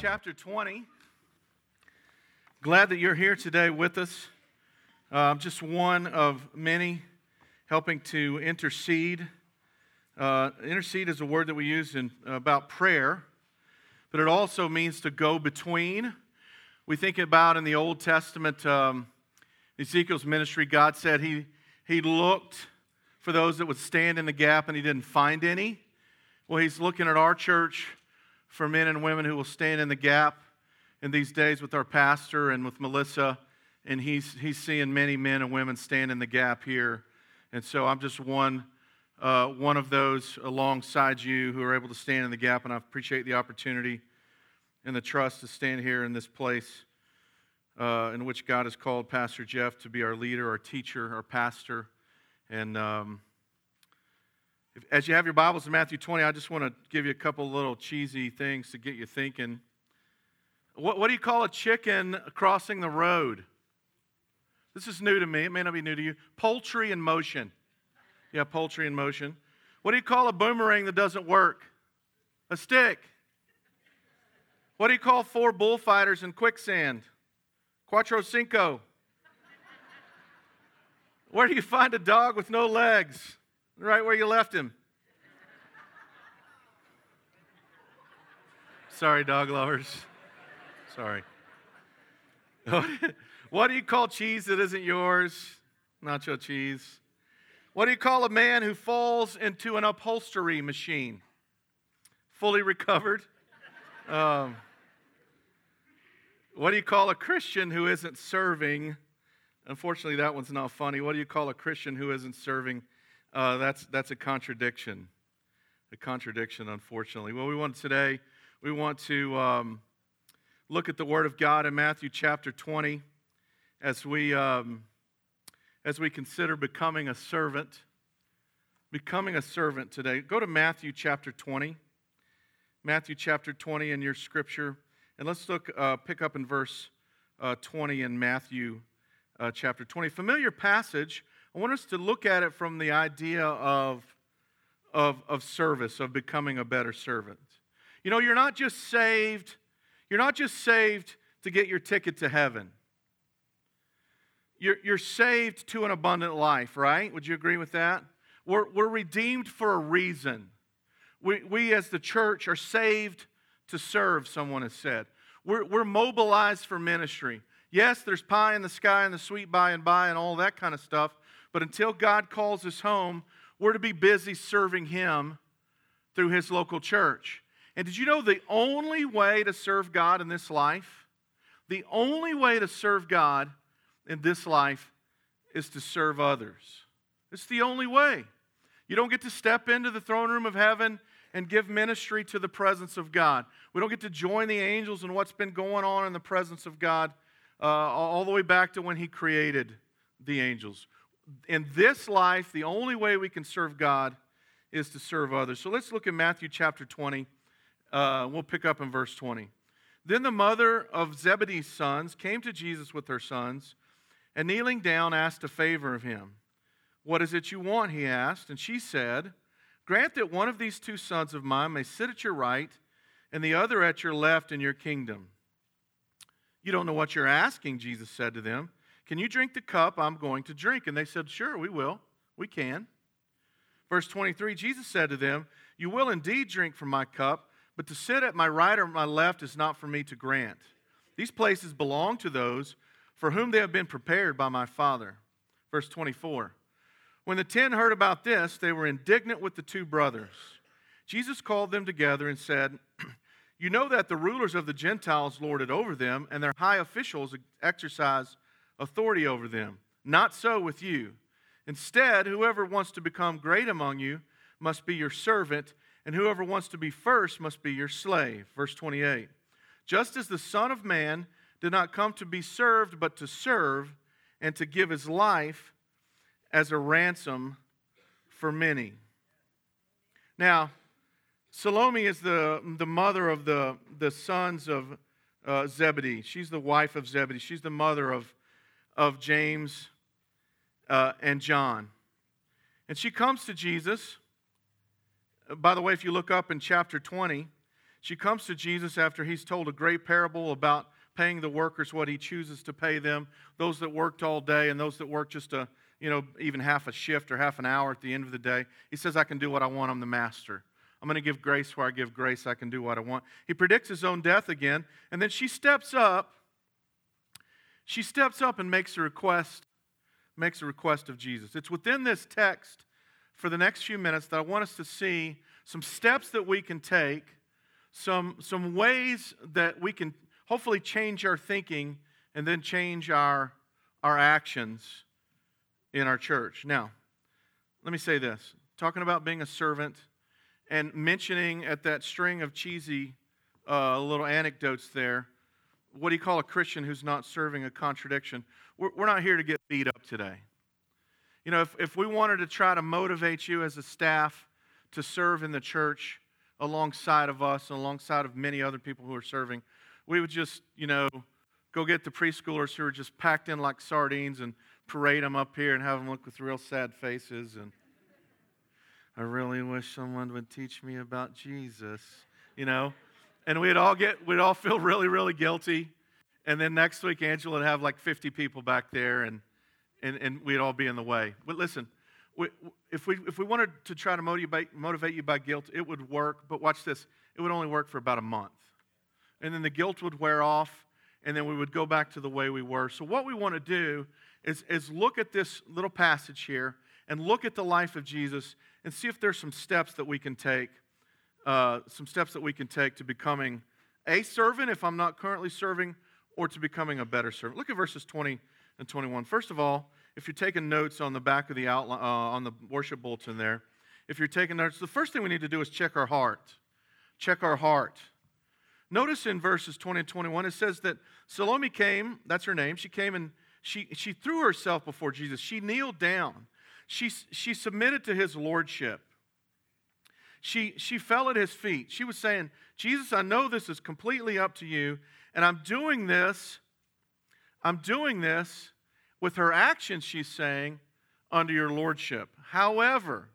chapter 20. Glad that you're here today with us. Uh, just one of many helping to intercede. Uh, intercede is a word that we use in, about prayer, but it also means to go between. We think about in the Old Testament, um, Ezekiel's ministry, God said he, he looked for those that would stand in the gap and he didn't find any. Well, he's looking at our church for men and women who will stand in the gap in these days with our pastor and with Melissa. And he's, he's seeing many men and women stand in the gap here. And so I'm just one, uh, one of those alongside you who are able to stand in the gap. And I appreciate the opportunity and the trust to stand here in this place uh, in which God has called Pastor Jeff to be our leader, our teacher, our pastor. And um, as you have your Bibles in Matthew 20, I just want to give you a couple little cheesy things to get you thinking. What, what do you call a chicken crossing the road? This is new to me. It may not be new to you. Poultry in motion. Yeah, poultry in motion. What do you call a boomerang that doesn't work? A stick. What do you call four bullfighters in quicksand? Quattro cinco. Where do you find a dog with no legs? Right where you left him. Sorry, dog lovers. Sorry. what do you call cheese that isn't yours? Nacho cheese. What do you call a man who falls into an upholstery machine? Fully recovered? Um, what do you call a Christian who isn't serving? Unfortunately, that one's not funny. What do you call a Christian who isn't serving? Uh, that's, that's a contradiction. A contradiction, unfortunately. Well, we want today, we want to um, look at the Word of God in Matthew chapter 20 as we, um, as we consider becoming a servant. Becoming a servant today. Go to Matthew chapter 20. Matthew chapter 20 in your scripture. And let's look, uh, pick up in verse uh, 20 in Matthew uh, chapter 20. Familiar passage I want us to look at it from the idea of, of, of service, of becoming a better servant. You know, you're not just saved, you're not just saved to get your ticket to heaven. You're, you're saved to an abundant life, right? Would you agree with that? We're, we're redeemed for a reason. We, we, as the church, are saved to serve, someone has said. We're, we're mobilized for ministry. Yes, there's pie in the sky and the sweet by and by and all that kind of stuff, but until God calls us home, we're to be busy serving Him through His local church. And did you know the only way to serve God in this life, the only way to serve God in this life is to serve others? It's the only way. You don't get to step into the throne room of heaven and give ministry to the presence of God. We don't get to join the angels in what's been going on in the presence of God uh, all the way back to when He created the angels in this life, the only way we can serve God is to serve others. So let's look at Matthew chapter 20. Uh, we'll pick up in verse 20. Then the mother of Zebedee's sons came to Jesus with her sons, and kneeling down, asked a favor of him. What is it you want? He asked. And she said, Grant that one of these two sons of mine may sit at your right, and the other at your left in your kingdom. You don't know what you're asking, Jesus said to them. Can you drink the cup I'm going to drink? And they said, Sure, we will. We can. Verse 23 Jesus said to them, You will indeed drink from my cup, but to sit at my right or my left is not for me to grant. These places belong to those for whom they have been prepared by my Father. Verse 24 When the ten heard about this, they were indignant with the two brothers. Jesus called them together and said, You know that the rulers of the Gentiles lord it over them, and their high officials exercise authority over them. Not so with you. Instead, whoever wants to become great among you must be your servant, and whoever wants to be first must be your slave. Verse 28. Just as the Son of Man did not come to be served, but to serve and to give his life as a ransom for many. Now, Salome is the, the mother of the, the sons of uh, Zebedee. She's the wife of Zebedee. She's the mother of of James uh, and John. And she comes to Jesus. By the way, if you look up in chapter 20, She comes to Jesus after he's told a great parable about paying the workers what he chooses to pay them, those that worked all day and those that worked just a, you know, even half a shift or half an hour at the end of the day. He says, I can do what I want, I'm the master. I'm going to give grace where I give grace, I can do what I want. He predicts his own death again, and then she steps up. She steps up and makes a request, makes a request of Jesus. It's within this text for the next few minutes that I want us to see some steps that we can take, some, some ways that we can hopefully change our thinking and then change our, our actions in our church. Now, let me say this talking about being a servant and mentioning at that string of cheesy uh, little anecdotes there, what do you call a Christian who's not serving a contradiction? We're, we're not here to get beat up today. You know, if, if we wanted to try to motivate you as a staff to serve in the church alongside of us and alongside of many other people who are serving, we would just, you know, go get the preschoolers who are just packed in like sardines and parade them up here and have them look with real sad faces. And I really wish someone would teach me about Jesus, you know. And we'd all get, we'd all feel really, really guilty. And then next week, Angela would have like 50 people back there, and and, and we'd all be in the way. But listen, we, if we if we wanted to try to motivate motivate you by guilt, it would work. But watch this, it would only work for about a month and then the guilt would wear off, and then we would go back to the way we were. So, what we want to do is, is look at this little passage here and look at the life of Jesus and see if there's some steps that we can take, uh, some steps that we can take to becoming a servant if I'm not currently serving, or to becoming a better servant. Look at verses 20 and 21. First of all, if you're taking notes on the back of the outline, uh, on the worship bulletin there, if you're taking notes, the first thing we need to do is check our heart. Check our heart. Notice in verses 20 and 21, it says that Salome came, that's her name, she came and she, she threw herself before Jesus. She kneeled down. She, she submitted to his lordship. She, she fell at his feet. She was saying, Jesus, I know this is completely up to you, and I'm doing this, I'm doing this with her actions, she's saying, under your lordship. However,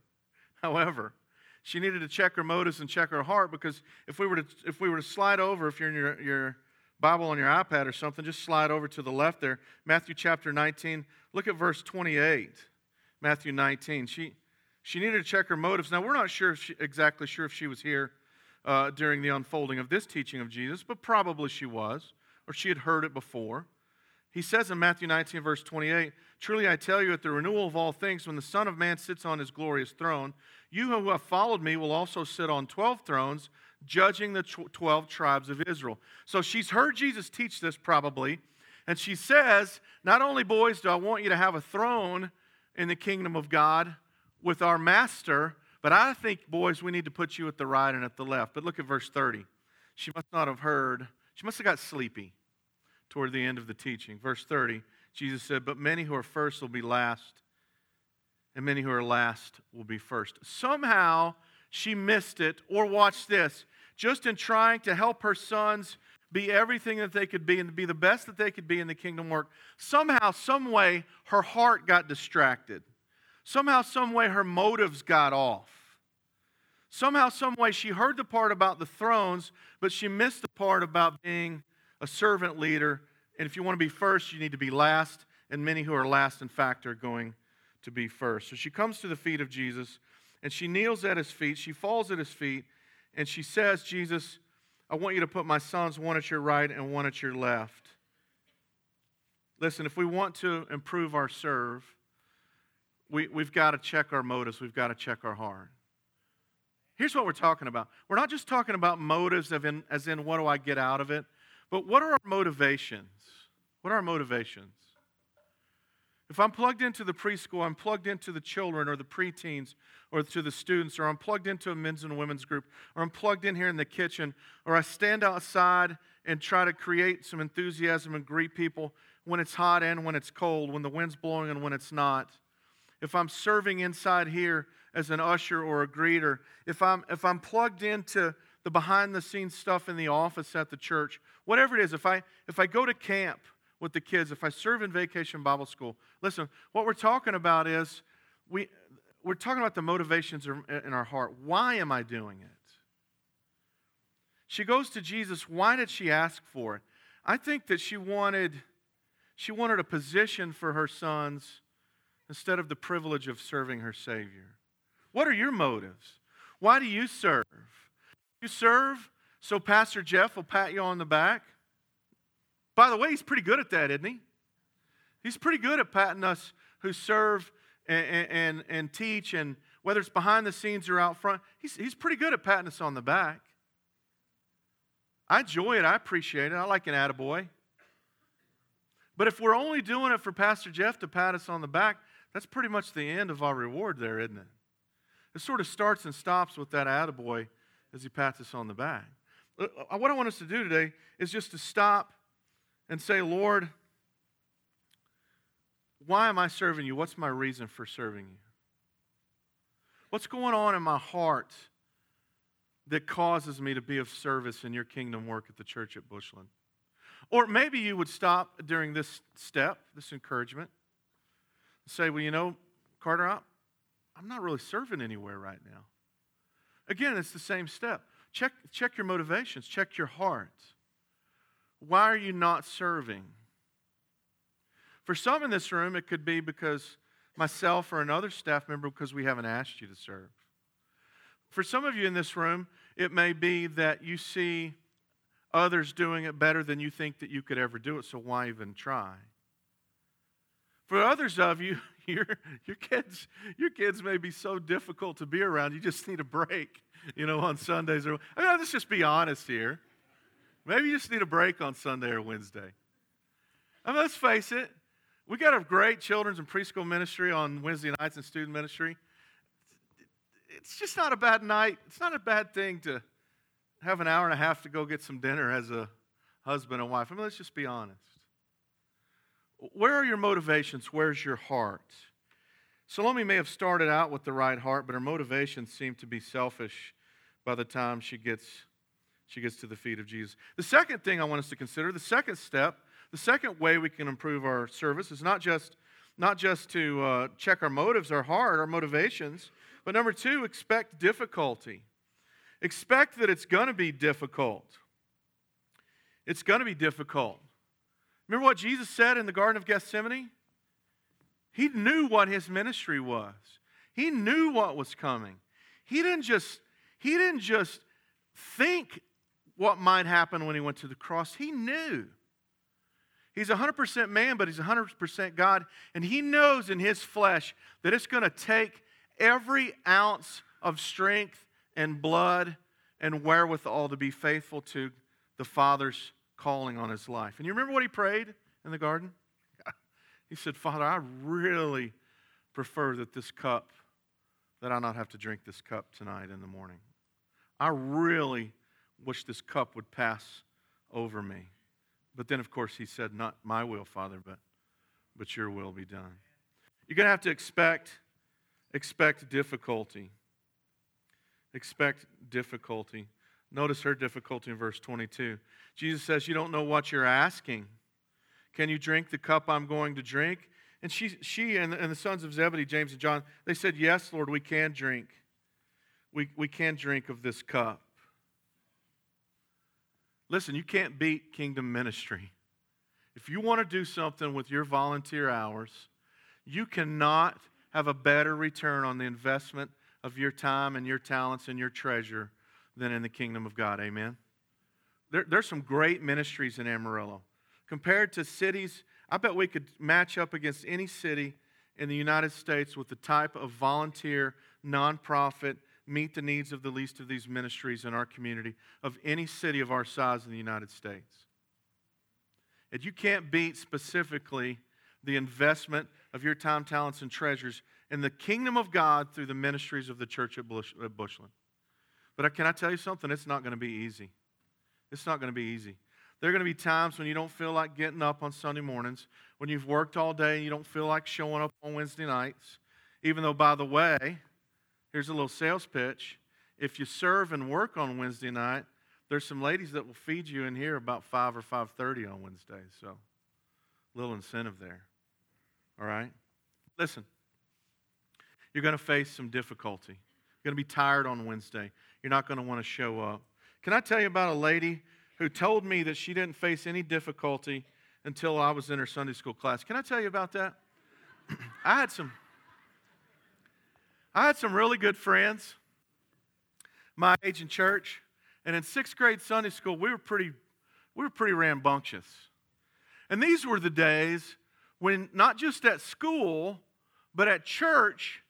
however, she needed to check her motives and check her heart because if we were to, if we were to slide over, if you're in your, your Bible on your iPad or something, just slide over to the left there. Matthew chapter 19. Look at verse 28. Matthew 19. She, she needed to check her motives. Now, we're not sure she, exactly sure if she was here uh, during the unfolding of this teaching of Jesus, but probably she was, or she had heard it before. He says in Matthew 19, verse 28, Truly I tell you, at the renewal of all things, when the Son of Man sits on his glorious throne, you who have followed me will also sit on 12 thrones, judging the 12 tribes of Israel. So she's heard Jesus teach this probably. And she says, Not only, boys, do I want you to have a throne in the kingdom of God with our master, but I think, boys, we need to put you at the right and at the left. But look at verse 30. She must not have heard, she must have got sleepy toward the end of the teaching. Verse 30, Jesus said, But many who are first will be last, and many who are last will be first. Somehow she missed it, or watch this, just in trying to help her sons be everything that they could be and be the best that they could be in the kingdom work, somehow, some way, her heart got distracted. Somehow, some way, her motives got off. Somehow, some way, she heard the part about the thrones, but she missed the part about being a servant leader. And if you want to be first, you need to be last. And many who are last, in fact, are going to be first. So she comes to the feet of Jesus and she kneels at his feet. She falls at his feet and she says, Jesus, I want you to put my sons one at your right and one at your left. Listen, if we want to improve our serve, we, we've got to check our motives, we've got to check our heart. Here's what we're talking about. We're not just talking about motives in, as in what do I get out of it, but what are our motivations? What are our motivations? If I'm plugged into the preschool, I'm plugged into the children or the preteens or to the students, or I'm plugged into a men's and women's group, or I'm plugged in here in the kitchen, or I stand outside and try to create some enthusiasm and greet people when it's hot and when it's cold, when the wind's blowing and when it's not. If I'm serving inside here as an usher or a greeter, if I'm, if I'm plugged into the behind the scenes stuff in the office at the church, whatever it is, if I, if I go to camp, with the kids, if I serve in vacation Bible school, listen, what we're talking about is we, we're talking about the motivations in our heart. Why am I doing it? She goes to Jesus. Why did she ask for it? I think that she wanted, she wanted a position for her sons instead of the privilege of serving her Savior. What are your motives? Why do you serve? You serve so Pastor Jeff will pat you on the back? By the way, he's pretty good at that, isn't he? He's pretty good at patting us who serve and, and, and teach, and whether it's behind the scenes or out front, he's, he's pretty good at patting us on the back. I enjoy it. I appreciate it. I like an attaboy. But if we're only doing it for Pastor Jeff to pat us on the back, that's pretty much the end of our reward there, isn't it? It sort of starts and stops with that attaboy as he pats us on the back. Uh, uh, what I want us to do today is just to stop and say, Lord, why am I serving you? What's my reason for serving you? What's going on in my heart that causes me to be of service in your kingdom work at the church at Bushland? Or maybe you would stop during this step, this encouragement, say, Well, you know, Carter, I'm not really serving anywhere right now. Again, it's the same step. Check, check your motivations, check your heart. Why are you not serving? For some in this room, it could be because myself or another staff member, because we haven't asked you to serve. For some of you in this room, it may be that you see others doing it better than you think that you could ever do it, so why even try? For others of you, your, your, kids, your kids may be so difficult to be around, you just need a break, you know, on Sundays. Or, I mean, let's just be honest here. Maybe you just need a break on Sunday or Wednesday. I mean, let's face it, we got a great children's and preschool ministry on Wednesday nights and student ministry. It's just not a bad night. It's not a bad thing to have an hour and a half to go get some dinner as a husband and wife. I mean, let's just be honest. Where are your motivations? Where's your heart? Salome may have started out with the right heart, but her motivations seem to be selfish by the time she gets, she gets to the feet of Jesus. The second thing I want us to consider, the second step, the second way we can improve our service is not just, not just to uh, check our motives, our heart, our motivations, but number two, expect difficulty. Expect that it's going to be difficult. It's going to be difficult. Remember what Jesus said in the Garden of Gethsemane? He knew what his ministry was. He knew what was coming. He didn't just, he didn't just think what might happen when he went to the cross. He knew. He's 100% man, but he's 100% God. And he knows in his flesh that it's going to take every ounce of strength and blood and wherewithal to be faithful to the Father's calling on his life. And you remember what he prayed in the garden? He said, Father, I really prefer that this cup, that I not have to drink this cup tonight in the morning. I really wish this cup would pass over me. But then, of course, he said, Not my will, Father, but, but your will be done. You're going to have to expect, expect difficulty. Expect difficulty. Notice her difficulty in verse 22. Jesus says, You don't know what you're asking. Can you drink the cup I'm going to drink? And she, she and, and the sons of Zebedee, James and John, they said, Yes, Lord, we can drink. We, we can drink of this cup. Listen, you can't beat kingdom ministry. If you want to do something with your volunteer hours, you cannot have a better return on the investment of your time and your talents and your treasure than in the kingdom of God. Amen? There, there's some great ministries in Amarillo. Compared to cities, I bet we could match up against any city in the United States with the type of volunteer, nonprofit, meet the needs of the least of these ministries in our community of any city of our size in the United States. And you can't beat specifically the investment of your time, talents, and treasures in the kingdom of God through the ministries of the church at Bushland. But can I tell you something? It's not going to be easy. It's not going to be easy. There are going to be times when you don't feel like getting up on Sunday mornings, when you've worked all day and you don't feel like showing up on Wednesday nights. Even though, by the way, here's a little sales pitch. If you serve and work on Wednesday night, there's some ladies that will feed you in here about 5 or 5.30 on Wednesday. So, little incentive there. All right? Listen, you're going to face some difficulty. You're going to be tired on Wednesday. You're not going to want to show up. Can I tell you about a lady who told me that she didn't face any difficulty until I was in her Sunday school class? Can I tell you about that? I had some I had some really good friends my age in church, and in sixth grade Sunday school, we were pretty, we were pretty rambunctious. And these were the days when not just at school, but at church,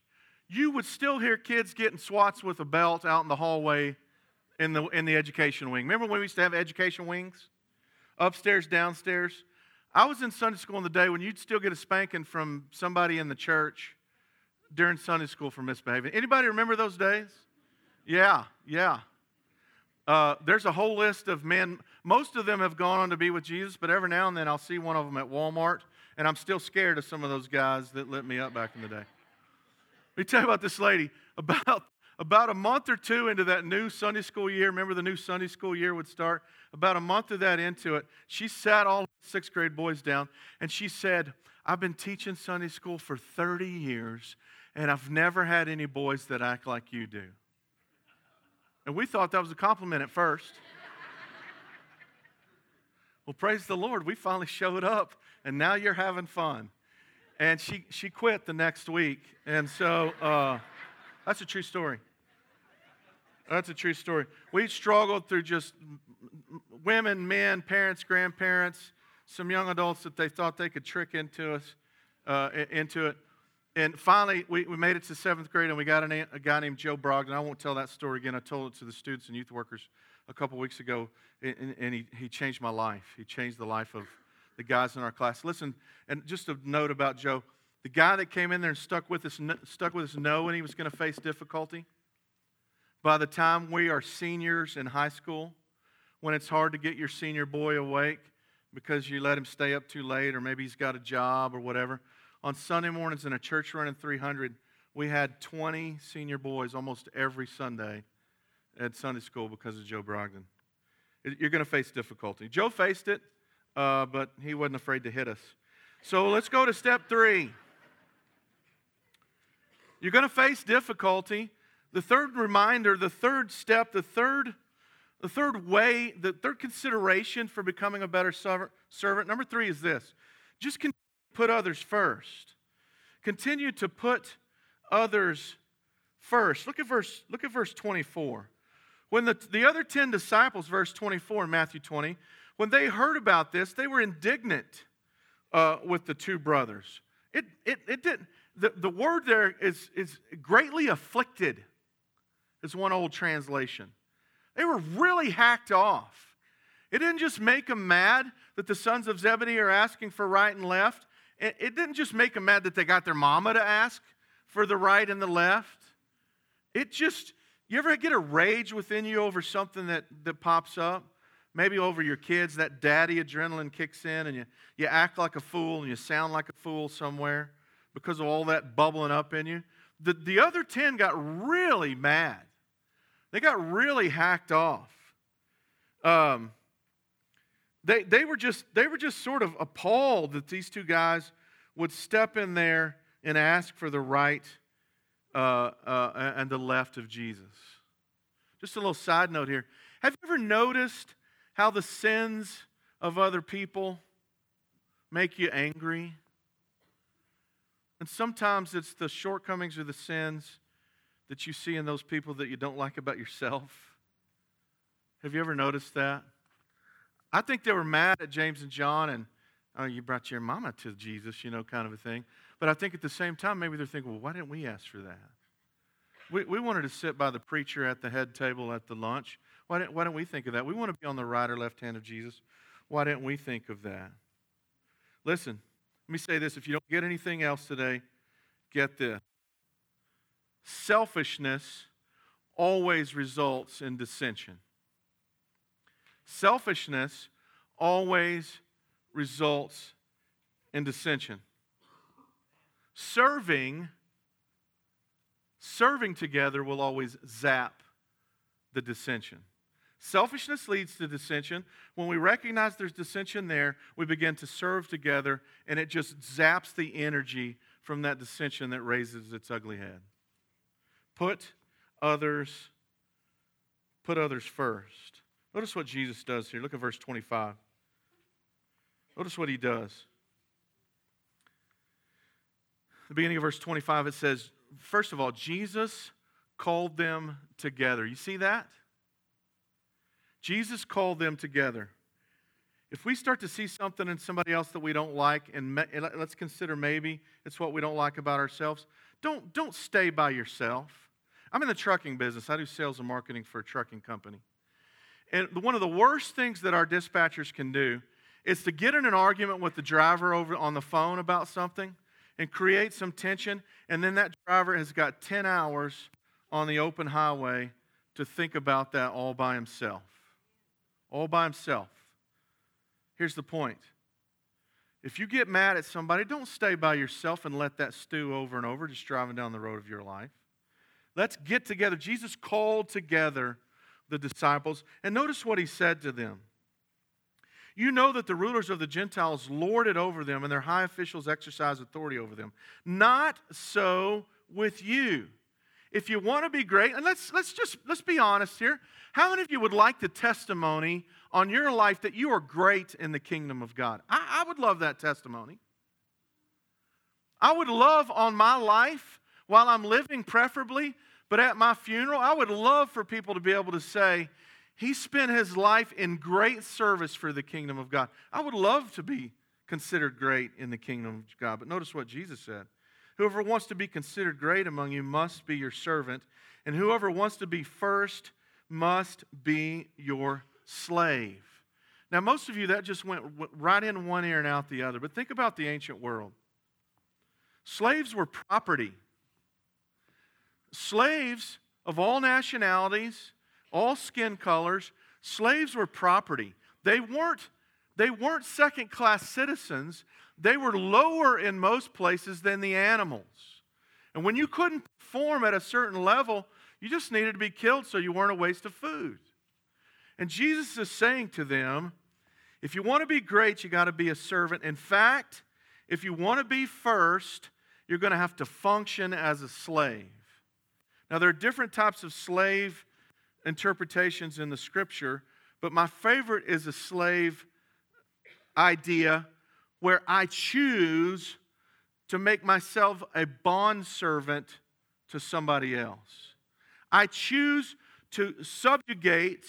you would still hear kids getting swats with a belt out in the hallway in the, in the education wing. Remember when we used to have education wings? Upstairs, downstairs? I was in Sunday school in the day when you'd still get a spanking from somebody in the church during Sunday school for misbehaving. Anybody remember those days? Yeah, yeah. Uh, there's a whole list of men. Most of them have gone on to be with Jesus, but every now and then I'll see one of them at Walmart, and I'm still scared of some of those guys that lit me up back in the day. Let me tell you about this lady. About, about a month or two into that new Sunday school year, remember the new Sunday school year would start? About a month of that into it, she sat all sixth grade boys down and she said, I've been teaching Sunday school for 30 years, and I've never had any boys that act like you do. And we thought that was a compliment at first. well, praise the Lord, we finally showed up, and now you're having fun. And she, she quit the next week. And so uh, that's a true story. That's a true story. We struggled through just women, men, parents, grandparents, some young adults that they thought they could trick into us, uh, into it and finally, we, we made it to seventh grade, and we got a, a, guy named Joe Brogdon. I won't tell that story again. I told it to the students and youth workers a couple weeks ago, and, and he, he changed my life. He changed the life of the guys in our class. Listen, and just a note about Joe the guy that came in there and stuck with us, stuck with us knowing he was going to face difficulty. By the time we are seniors in high school, when it's hard to get your senior boy awake because you let him stay up too late, or maybe he's got a job or whatever on Sunday mornings in a church running 300, we had 20 senior boys almost every Sunday at Sunday school because of Joe Brogdon. You're going to face difficulty. Joe faced it, uh, but he wasn't afraid to hit us. So let's go to step three. You're going to face difficulty. The third reminder, the third step, the third, the third way, the third consideration for becoming a better servant. Number three is this: just continue put others first. Continue to put others first. Look at verse, look at verse 24. When the, the other 10 disciples, verse 24 in Matthew 20, when they heard about this, they were indignant uh, with the two brothers. It, it, it didn't, the, the word there is, is greatly afflicted, is one old translation. They were really hacked off. It didn't just make them mad that the sons of Zebedee are asking for right and left. It, it didn't just make them mad that they got their mama to ask for the right and the left. It just, you ever get a rage within you over something that, that pops up? Maybe over your kids, that daddy adrenaline kicks in and you, you act like a fool and you sound like a fool somewhere because of all that bubbling up in you. The, the other 10 got really mad. They got really hacked off. Um, they, they, were just, they were just sort of appalled that these two guys would step in there and ask for the right uh, uh, and the left of Jesus. Just a little side note here. Have you ever noticed how the sins of other people make you angry? And sometimes it's the shortcomings or the sins that you see in those people that you don't like about yourself. Have you ever noticed that? I think they were mad at James and John and, oh, you brought your mama to Jesus, you know, kind of a thing. But I think at the same time, maybe they're thinking, well, why didn't we ask for that? We, we wanted to sit by the preacher at the head table at the lunch. Why didn't, why didn't we think of that? We want to be on the right or left hand of Jesus. Why didn't we think of that? Listen, let me say this. If you don't get anything else today, get this. Selfishness always results in dissension. Selfishness always results in dissension. Serving, serving together will always zap the dissension. Selfishness leads to dissension. When we recognize there's dissension there, we begin to serve together, and it just zaps the energy from that dissension that raises its ugly head. Put others, put others first. Notice what Jesus does here. Look at verse 25. Notice what he does. The beginning of verse 25, it says, first of all, Jesus called them together. You see that? Jesus called them together. If we start to see something in somebody else that we don't like, and let's consider maybe it's what we don't like about ourselves, don't, don't stay by yourself. I'm in the trucking business. I do sales and marketing for a trucking company. And one of the worst things that our dispatchers can do is to get in an argument with the driver over on the phone about something and create some tension, and then that driver has got 10 hours on the open highway to think about that all by himself. All by himself. Here's the point if you get mad at somebody, don't stay by yourself and let that stew over and over, just driving down the road of your life. Let's get together. Jesus called together the disciples, and notice what he said to them. You know that the rulers of the Gentiles lord it over them, and their high officials exercise authority over them. Not so with you. If you want to be great, and let's, let's just let's be honest here. How many of you would like the testimony on your life that you are great in the kingdom of God? I, I would love that testimony. I would love on my life while I'm living, preferably, but at my funeral, I would love for people to be able to say, he spent his life in great service for the kingdom of God. I would love to be considered great in the kingdom of God. But notice what Jesus said Whoever wants to be considered great among you must be your servant, and whoever wants to be first must be your slave. Now, most of you, that just went right in one ear and out the other. But think about the ancient world. Slaves were property. Slaves of all nationalities, all skin colors. Slaves were property. They weren't, they weren't second class citizens, they were lower in most places than the animals. And when you couldn't perform at a certain level, you just needed to be killed so you weren't a waste of food. And Jesus is saying to them, if you want to be great, you got to be a servant. In fact, if you want to be first, you're going to have to function as a slave. Now, there are different types of slave interpretations in the scripture, but my favorite is a slave idea where I choose to make myself a bond servant to somebody else. I choose to subjugate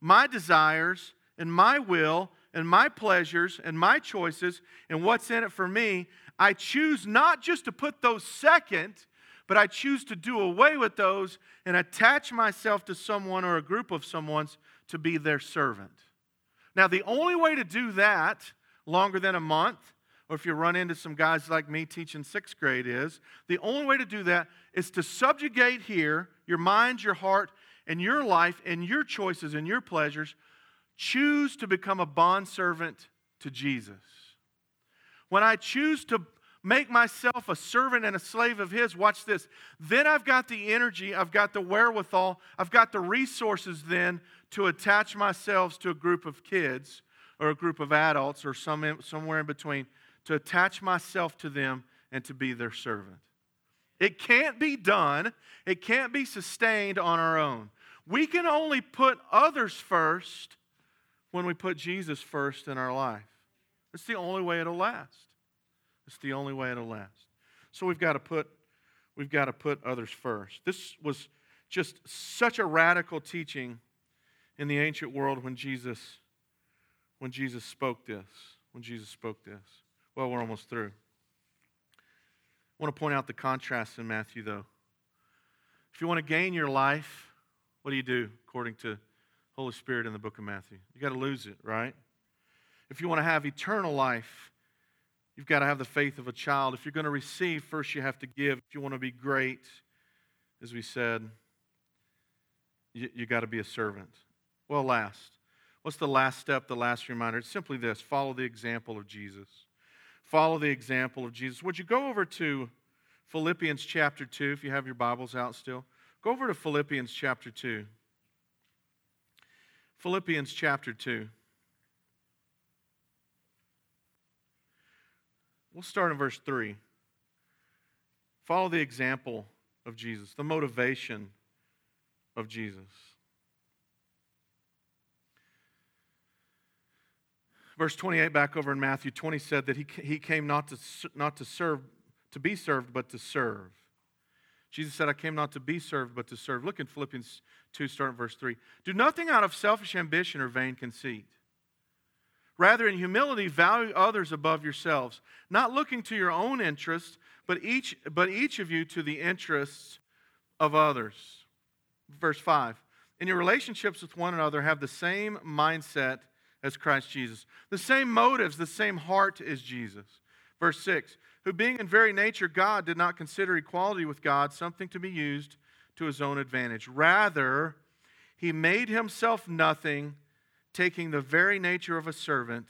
my desires and my will and my pleasures and my choices and what's in it for me. I choose not just to put those second, but I choose to do away with those and attach myself to someone or a group of someone's to be their servant. Now, the only way to do that longer than a month, or if you run into some guys like me teaching sixth grade, is the only way to do that is to subjugate here your mind, your heart, and your life, and your choices and your pleasures. Choose to become a bondservant to Jesus. When I choose to make myself a servant and a slave of His, watch this. Then I've got the energy, I've got the wherewithal, I've got the resources then to attach myself to a group of kids or a group of adults or some, somewhere in between, to attach myself to them and to be their servant. It can't be done, it can't be sustained on our own. We can only put others first when we put Jesus first in our life. It's the only way it'll last. It's the only way it'll last. So we've got to put we've got to put others first. This was just such a radical teaching in the ancient world when Jesus when Jesus spoke this. When Jesus spoke this. Well, we're almost through. I want to point out the contrast in Matthew though. If you want to gain your life, what do you do according to Holy Spirit in the book of Matthew? You got to lose it, right? If you want to have eternal life, You've got to have the faith of a child. If you're going to receive, first you have to give. If you want to be great, as we said, you, you got to be a servant. Well, last. What's the last step, the last reminder? It's simply this follow the example of Jesus. Follow the example of Jesus. Would you go over to Philippians chapter 2, if you have your Bibles out still? Go over to Philippians chapter 2. Philippians chapter 2. We'll start in verse 3. Follow the example of Jesus, the motivation of Jesus. Verse 28 back over in Matthew 20 said that he, he came not to, not to serve, to be served, but to serve. Jesus said, I came not to be served, but to serve. Look in Philippians 2, starting verse 3. Do nothing out of selfish ambition or vain conceit. Rather, in humility, value others above yourselves, not looking to your own interests, but each, but each of you to the interests of others. Verse 5. In your relationships with one another, have the same mindset as Christ Jesus, the same motives, the same heart as Jesus. Verse 6 Who, being in very nature God, did not consider equality with God something to be used to his own advantage. Rather, he made himself nothing taking the very nature of a servant,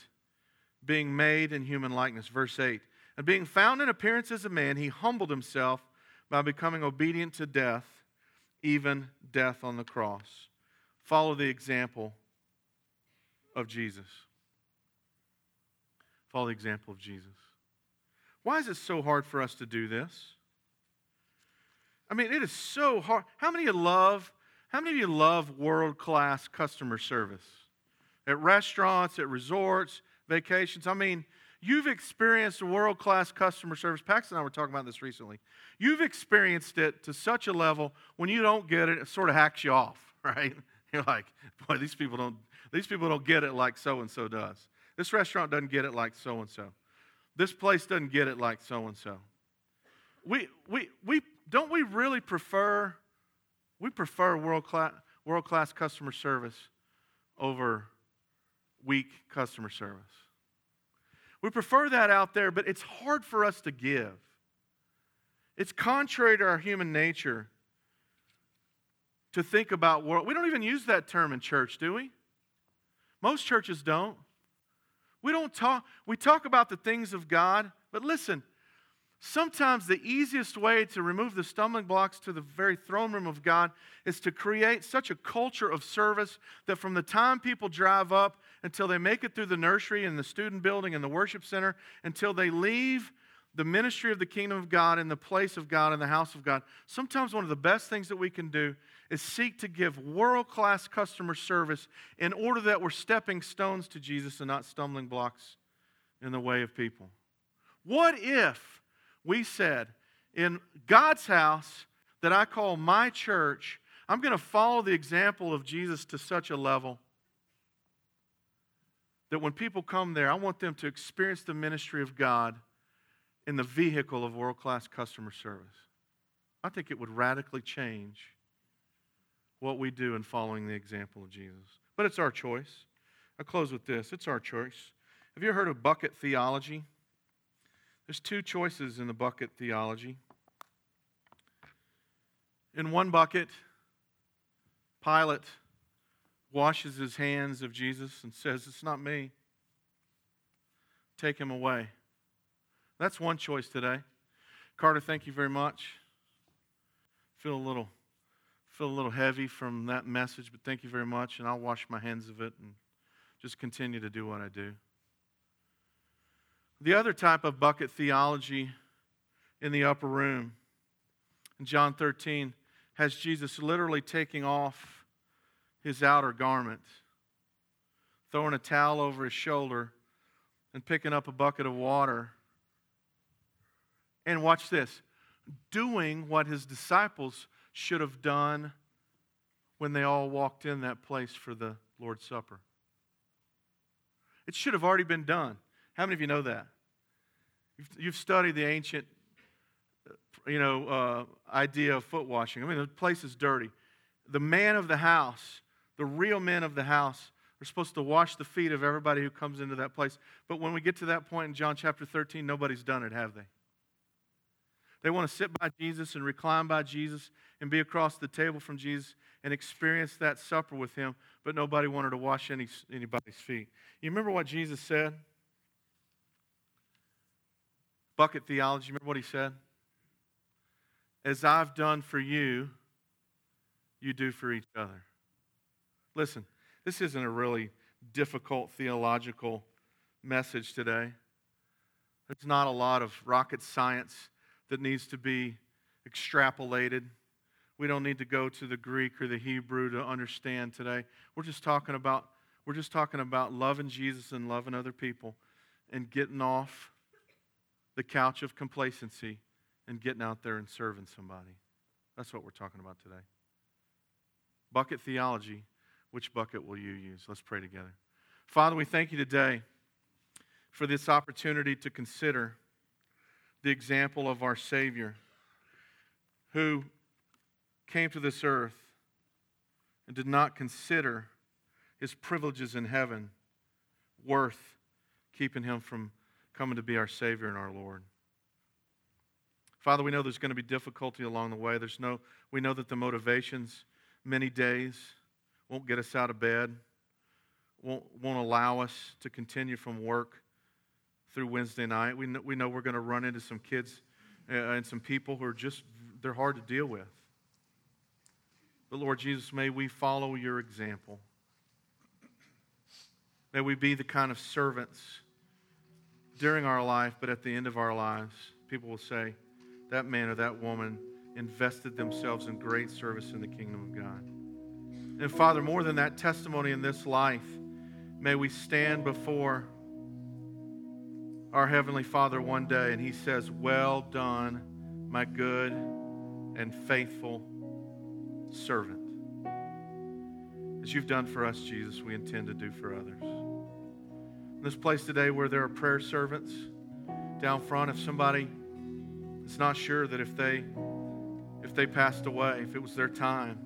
being made in human likeness. Verse 8 And being found in appearance as a man, he humbled himself by becoming obedient to death, even death on the cross. Follow the example of Jesus. Follow the example of Jesus. Why is it so hard for us to do this? I mean, it is so hard. How many of you love, how many of you love world-class customer service? at restaurants, at resorts, vacations. I mean, you've experienced world class customer service. Paxton and I were talking about this recently. You've experienced it to such a level when you don't get it, it sort of hacks you off, right? You're like, boy, these people don't, these people don't get it like so and so does. This restaurant doesn't get it like so and so. This place doesn't get it like so and so. We, we, we, don't we really prefer, we prefer world class, world class customer service over weak customer service. We prefer that out there, but it's hard for us to give. It's contrary to our human nature to think about world. We don't even use that term in church, do we? Most churches don't. We don't talk, we talk about the things of God, but listen, Sometimes the easiest way to remove the stumbling blocks to the very throne room of God is to create such a culture of service that from the time people drive up until they make it through the nursery and the student building and the worship center, until they leave the ministry of the kingdom of God in the place of God in the house of God, sometimes one of the best things that we can do is seek to give world class customer service in order that we're stepping stones to Jesus and not stumbling blocks in the way of people. What if? we said, in God's house that I call my church, I'm going to follow the example of Jesus to such a level that when people come there, I want them to experience the ministry of God in the vehicle of world class customer service. I think it would radically change what we do in following the example of Jesus. But it's our choice. I'll close with this it's our choice. Have you heard of bucket theology? There's two choices in the bucket theology. In one bucket, Pilate washes his hands of Jesus and says, It's not me. Take him away. That's one choice today. Carter, thank you very much. Feel a little feel a little heavy from that message, but thank you very much, and I'll wash my hands of it and just continue to do what I do. The other type of bucket theology in the upper room, in John 13, has Jesus literally taking off his outer garment, throwing a towel over his shoulder, and picking up a bucket of water. And watch this doing what his disciples should have done when they all walked in that place for the Lord's Supper. It should have already been done. How many of you know that? You've, studied the ancient, you know, uh, idea of foot washing. I mean, the place is dirty. The man of the house, the real men of the house, are supposed to wash the feet of everybody who comes into that place. But when we get to that point in John chapter 13, nobody's done it, have they? They want to sit by Jesus and recline by Jesus and be across the table from Jesus and experience that supper with him, but nobody wanted to wash any, anybody's feet. You remember what Jesus said? bucket theology, remember what he said? As I've done for you, you do for each other. Listen, this isn't a really difficult theological message today. There's not a lot of rocket science that needs to be extrapolated. We don't need to go to the Greek or the Hebrew to understand today. We're just talking about We're just talking about loving Jesus and loving other people and getting off the couch of complacency and getting out there and serving somebody. That's what we're talking about today. Bucket theology. Which bucket will you use? Let's pray together. Father, we thank you today for this opportunity to consider the example of our Savior who came to this earth and did not consider his privileges in heaven worth keeping him from coming to be our Savior and our Lord. Father, we know there's going to be difficulty along the way. There's no, we know that the motivations many days won't get us out of bed, won't, won't allow us to continue from work through Wednesday night. We know, we know we're going to run into some kids uh, and some people who are just, they're hard to deal with. But Lord Jesus, may we follow your example. May we be the kind of servants during our life, but at the end of our lives, people will say, that man or that woman invested themselves in great service in the kingdom of God. And Father, more than that testimony in this life, may we stand before our Heavenly Father one day and He says, Well done, my good and faithful servant. As you've done for us, Jesus, we intend to do for others. In this place today where there are prayer servants down front, if somebody is not sure that if they if they passed away, if it was their time,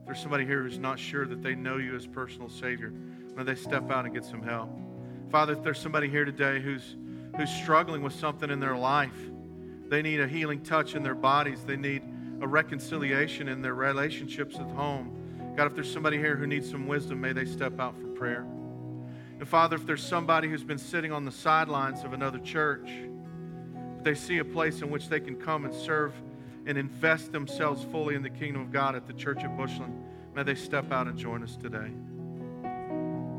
if there's somebody here who's not sure that they know you as personal Savior, may they step out and get some help. Father, if there's somebody here today who's who's struggling with something in their life, they need a healing touch in their bodies, they need a reconciliation in their relationships at home. God, if there's somebody here who needs some wisdom, may they step out for prayer. And Father, if there's somebody who's been sitting on the sidelines of another church, they see a place in which they can come and serve and invest themselves fully in the kingdom of God at the church at Bushland, may they step out and join us today.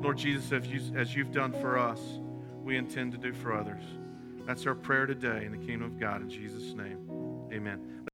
Lord Jesus, you, as you've done for us, we intend to do for others. That's our prayer today in the kingdom of God. In Jesus' name, amen.